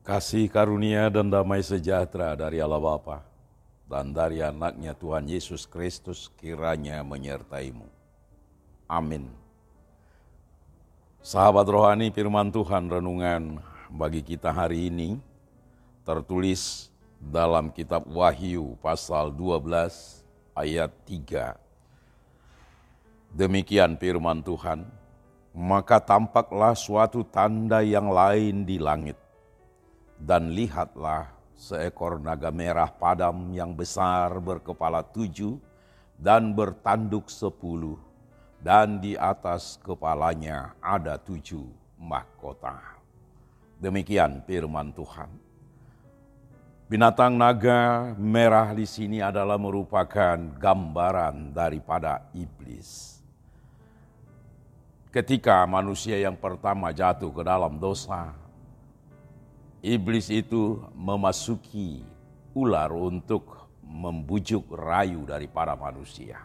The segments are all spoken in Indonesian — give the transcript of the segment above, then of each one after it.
Kasih karunia dan damai sejahtera dari Allah Bapa dan dari anaknya Tuhan Yesus Kristus kiranya menyertaimu. Amin. Sahabat rohani firman Tuhan renungan bagi kita hari ini tertulis dalam kitab Wahyu pasal 12 ayat 3. Demikian firman Tuhan, maka tampaklah suatu tanda yang lain di langit dan lihatlah seekor naga merah padam yang besar berkepala tujuh dan bertanduk sepuluh, dan di atas kepalanya ada tujuh mahkota. Demikian firman Tuhan. Binatang naga merah di sini adalah merupakan gambaran daripada iblis. Ketika manusia yang pertama jatuh ke dalam dosa, iblis itu memasuki ular untuk membujuk rayu dari para manusia.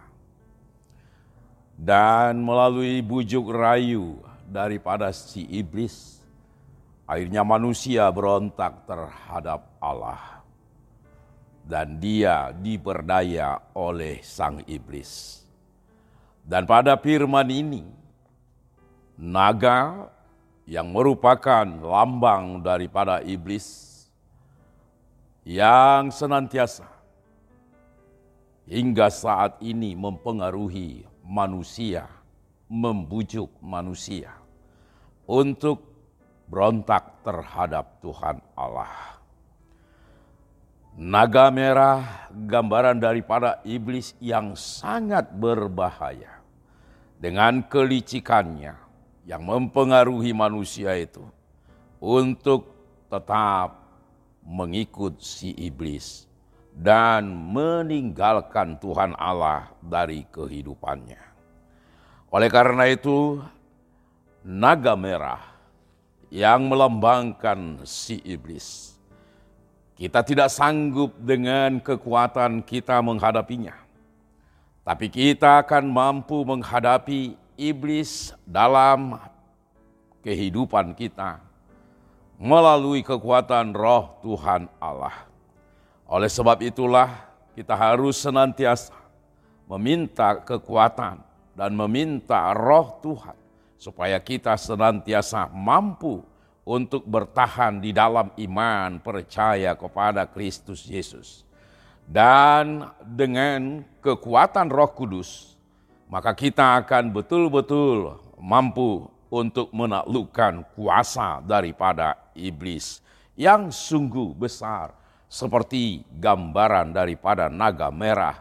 Dan melalui bujuk rayu daripada si iblis, akhirnya manusia berontak terhadap Allah. Dan dia diperdaya oleh sang iblis. Dan pada firman ini, naga yang merupakan lambang daripada iblis yang senantiasa hingga saat ini mempengaruhi manusia, membujuk manusia untuk berontak terhadap Tuhan Allah. Naga merah gambaran daripada iblis yang sangat berbahaya dengan kelicikannya yang mempengaruhi manusia itu untuk tetap mengikut si iblis dan meninggalkan Tuhan Allah dari kehidupannya. Oleh karena itu, naga merah yang melambangkan si iblis, kita tidak sanggup dengan kekuatan kita menghadapinya, tapi kita akan mampu menghadapi iblis dalam kehidupan kita melalui kekuatan roh Tuhan Allah. Oleh sebab itulah kita harus senantiasa meminta kekuatan dan meminta roh Tuhan supaya kita senantiasa mampu untuk bertahan di dalam iman percaya kepada Kristus Yesus. Dan dengan kekuatan Roh Kudus, maka kita akan betul-betul mampu untuk menaklukkan kuasa daripada iblis yang sungguh besar seperti gambaran daripada naga merah,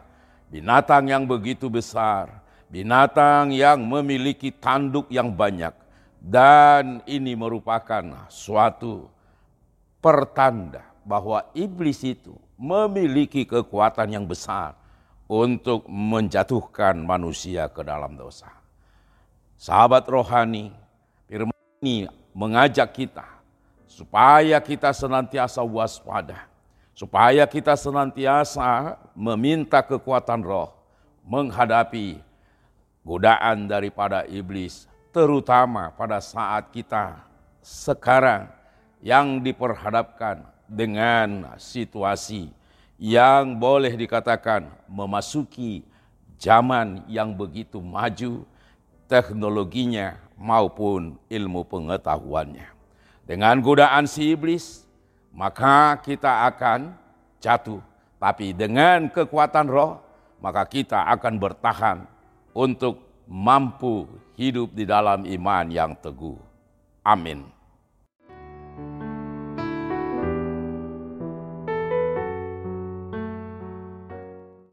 binatang yang begitu besar, binatang yang memiliki tanduk yang banyak dan ini merupakan suatu pertanda bahwa iblis itu memiliki kekuatan yang besar untuk menjatuhkan manusia ke dalam dosa. Sahabat rohani, firman ini mengajak kita supaya kita senantiasa waspada, supaya kita senantiasa meminta kekuatan roh menghadapi godaan daripada iblis, terutama pada saat kita sekarang yang diperhadapkan dengan situasi yang boleh dikatakan memasuki zaman yang begitu maju teknologinya maupun ilmu pengetahuannya. Dengan godaan si iblis, maka kita akan jatuh. Tapi dengan kekuatan roh, maka kita akan bertahan untuk mampu hidup di dalam iman yang teguh. Amin.